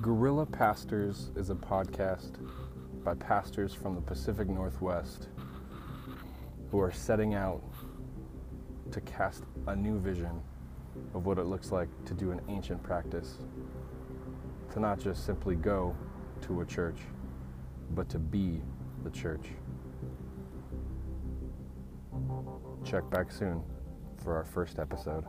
Guerrilla Pastors is a podcast by pastors from the Pacific Northwest who are setting out to cast a new vision of what it looks like to do an ancient practice. To not just simply go to a church, but to be the church. Check back soon for our first episode.